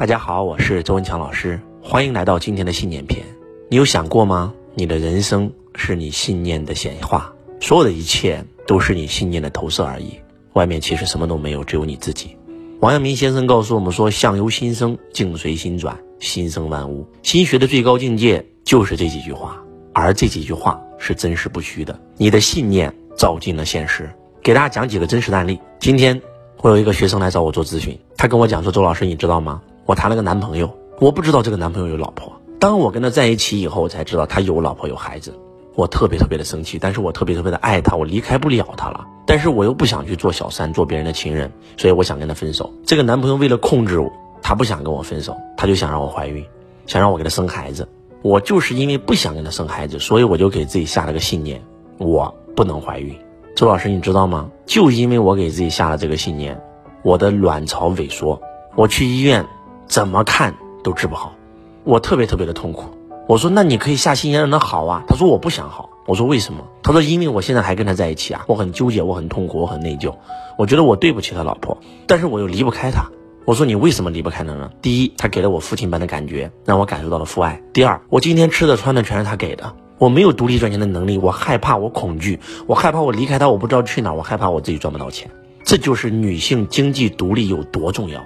大家好，我是周文强老师，欢迎来到今天的信念篇。你有想过吗？你的人生是你信念的显化，所有的一切都是你信念的投射而已。外面其实什么都没有，只有你自己。王阳明先生告诉我们说：“相由心生，境随心转，心生万物。”心学的最高境界就是这几句话，而这几句话是真实不虚的。你的信念照进了现实。给大家讲几个真实案例。今天我有一个学生来找我做咨询，他跟我讲说：“周老师，你知道吗？我谈了个男朋友，我不知道这个男朋友有老婆。当我跟他在一起以后，我才知道他有老婆有孩子。我特别特别的生气，但是我特别特别的爱他，我离开不了他了。但是我又不想去做小三，做别人的情人，所以我想跟他分手。这个男朋友为了控制我，他不想跟我分手，他就想让我怀孕，想让我给他生孩子。我就是因为不想跟他生孩子，所以我就给自己下了个信念：我不能怀孕。”周老师，你知道吗？就因为我给自己下了这个信念，我的卵巢萎缩，我去医院怎么看都治不好，我特别特别的痛苦。我说那你可以下信念让他好啊。他说我不想好。我说为什么？他说因为我现在还跟他在一起啊，我很纠结，我很痛苦，我很内疚，我觉得我对不起他老婆，但是我又离不开他。我说你为什么离不开他呢？第一，他给了我父亲般的感觉，让我感受到了父爱。第二，我今天吃的穿的全是他给的。我没有独立赚钱的能力，我害怕，我恐惧，我害怕我离开他，我不知道去哪，我害怕我自己赚不到钱。这就是女性经济独立有多重要，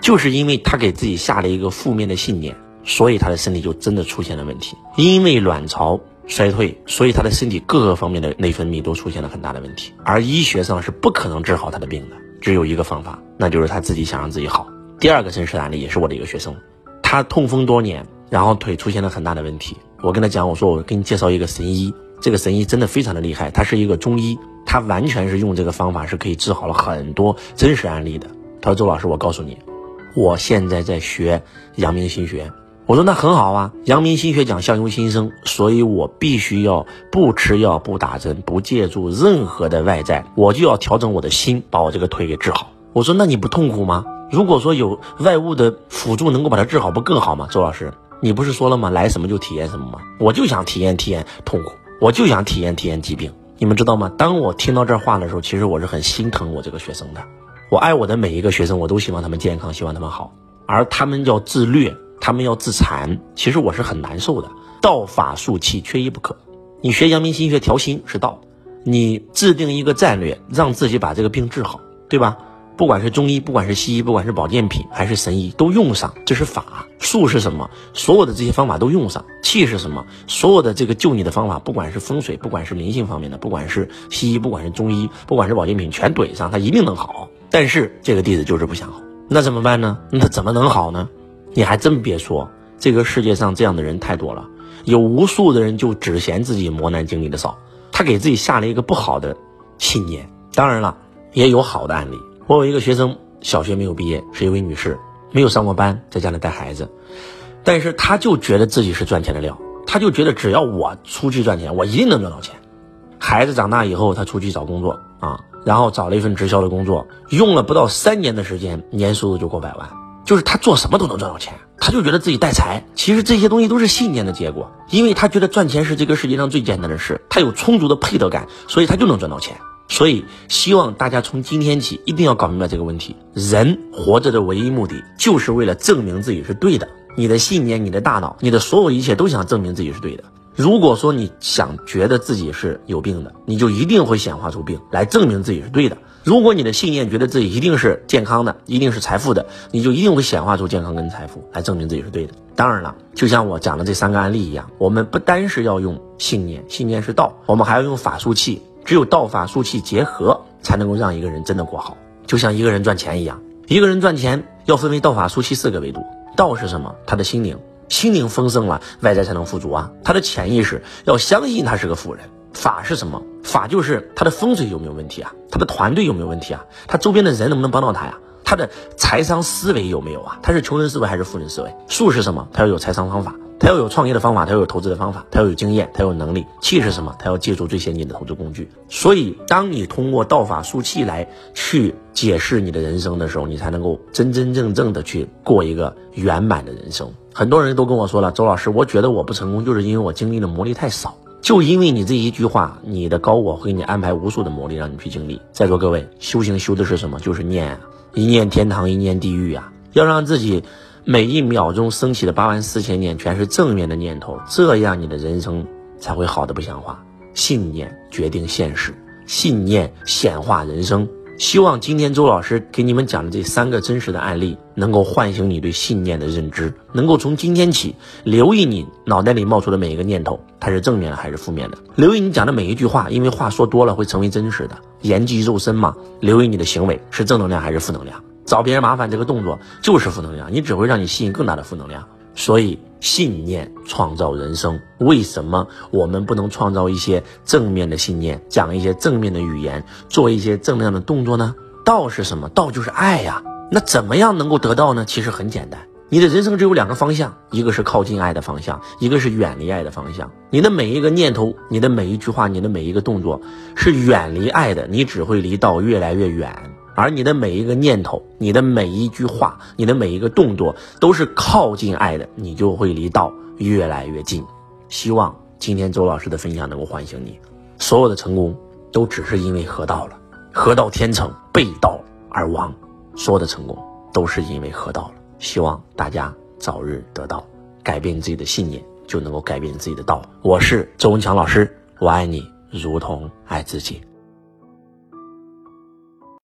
就是因为他给自己下了一个负面的信念，所以他的身体就真的出现了问题。因为卵巢衰退，所以他的身体各个方面的内分泌都出现了很大的问题。而医学上是不可能治好他的病的，只有一个方法，那就是他自己想让自己好。第二个真实案例也是我的一个学生，他痛风多年，然后腿出现了很大的问题。我跟他讲，我说我给你介绍一个神医，这个神医真的非常的厉害，他是一个中医，他完全是用这个方法是可以治好了很多真实案例的。他说周老师，我告诉你，我现在在学阳明心学。我说那很好啊，阳明心学讲相由心生，所以我必须要不吃药、不打针、不借助任何的外在，我就要调整我的心，把我这个腿给治好。我说那你不痛苦吗？如果说有外物的辅助能够把它治好，不更好吗？周老师。你不是说了吗？来什么就体验什么吗？我就想体验体验痛苦，我就想体验体验疾病。你们知道吗？当我听到这话的时候，其实我是很心疼我这个学生的。我爱我的每一个学生，我都希望他们健康，希望他们好。而他们要自虐，他们要自残，其实我是很难受的。道法术器缺一不可。你学阳明心学调心是道，你制定一个战略，让自己把这个病治好，对吧？不管是中医，不管是西医，不管是保健品还是神医，都用上。这是法术是什么？所有的这些方法都用上。气是什么？所有的这个救你的方法，不管是风水，不管是灵性方面的，不管是西医，不管是中医，不管是保健品，全怼上，他一定能好。但是这个弟子就是不想好，那怎么办呢？那怎么能好呢？你还真别说，这个世界上这样的人太多了，有无数的人就只嫌自己磨难经历的少，他给自己下了一个不好的信念。当然了，也有好的案例。我有一个学生，小学没有毕业，是一位女士，没有上过班，在家里带孩子，但是她就觉得自己是赚钱的料，她就觉得只要我出去赚钱，我一定能赚到钱。孩子长大以后，她出去找工作啊，然后找了一份直销的工作，用了不到三年的时间，年收入就过百万，就是他做什么都能赚到钱，他就觉得自己带财。其实这些东西都是信念的结果，因为他觉得赚钱是这个世界上最简单的事，他有充足的配得感，所以他就能赚到钱。所以，希望大家从今天起一定要搞明白这个问题：人活着的唯一目的，就是为了证明自己是对的。你的信念、你的大脑、你的所有一切，都想证明自己是对的。如果说你想觉得自己是有病的，你就一定会显化出病来证明自己是对的。如果你的信念觉得自己一定是健康的，一定是财富的，你就一定会显化出健康跟财富来证明自己是对的。当然了，就像我讲的这三个案例一样，我们不单是要用信念，信念是道，我们还要用法术器。只有道法术器结合，才能够让一个人真的过好。就像一个人赚钱一样，一个人赚钱要分为道法术器四个维度。道是什么？他的心灵，心灵丰盛了，外在才能富足啊。他的潜意识要相信他是个富人。法是什么？法就是他的风水有没有问题啊？他的团队有没有问题啊？他周边的人能不能帮到他呀？他的财商思维有没有啊？他是穷人思维还是富人思维？术是什么？他要有财商方法。他要有创业的方法，他要有投资的方法，他要有经验，他有能力。气是什么？他要借助最先进的投资工具。所以，当你通过道法术气来去解释你的人生的时候，你才能够真真正正的去过一个圆满的人生。很多人都跟我说了，周老师，我觉得我不成功，就是因为我经历的磨砺太少。就因为你这一句话，你的高我会给你安排无数的磨砺，让你去经历。在座各位，修行修的是什么？就是念啊，一念天堂，一念地狱啊！要让自己。每一秒钟升起的八万四千念全是正面的念头，这样你的人生才会好的不像话。信念决定现实，信念显化人生。希望今天周老师给你们讲的这三个真实的案例，能够唤醒你对信念的认知，能够从今天起留意你脑袋里冒出的每一个念头，它是正面的还是负面的？留意你讲的每一句话，因为话说多了会成为真实的，言即肉身嘛。留意你的行为是正能量还是负能量？找别人麻烦这个动作就是负能量，你只会让你吸引更大的负能量。所以，信念创造人生。为什么我们不能创造一些正面的信念，讲一些正面的语言，做一些正能量的动作呢？道是什么？道就是爱呀。那怎么样能够得到呢？其实很简单，你的人生只有两个方向，一个是靠近爱的方向，一个是远离爱的方向。你的每一个念头，你的每一句话，你的每一个动作，是远离爱的，你只会离道越来越远。而你的每一个念头，你的每一句话，你的每一个动作，都是靠近爱的，你就会离道越来越近。希望今天周老师的分享能够唤醒你。所有的成功都只是因为合道了，合道天成，背道而亡。所有的成功都是因为合道了。希望大家早日得到，改变自己的信念，就能够改变自己的道。我是周文强老师，我爱你如同爱自己。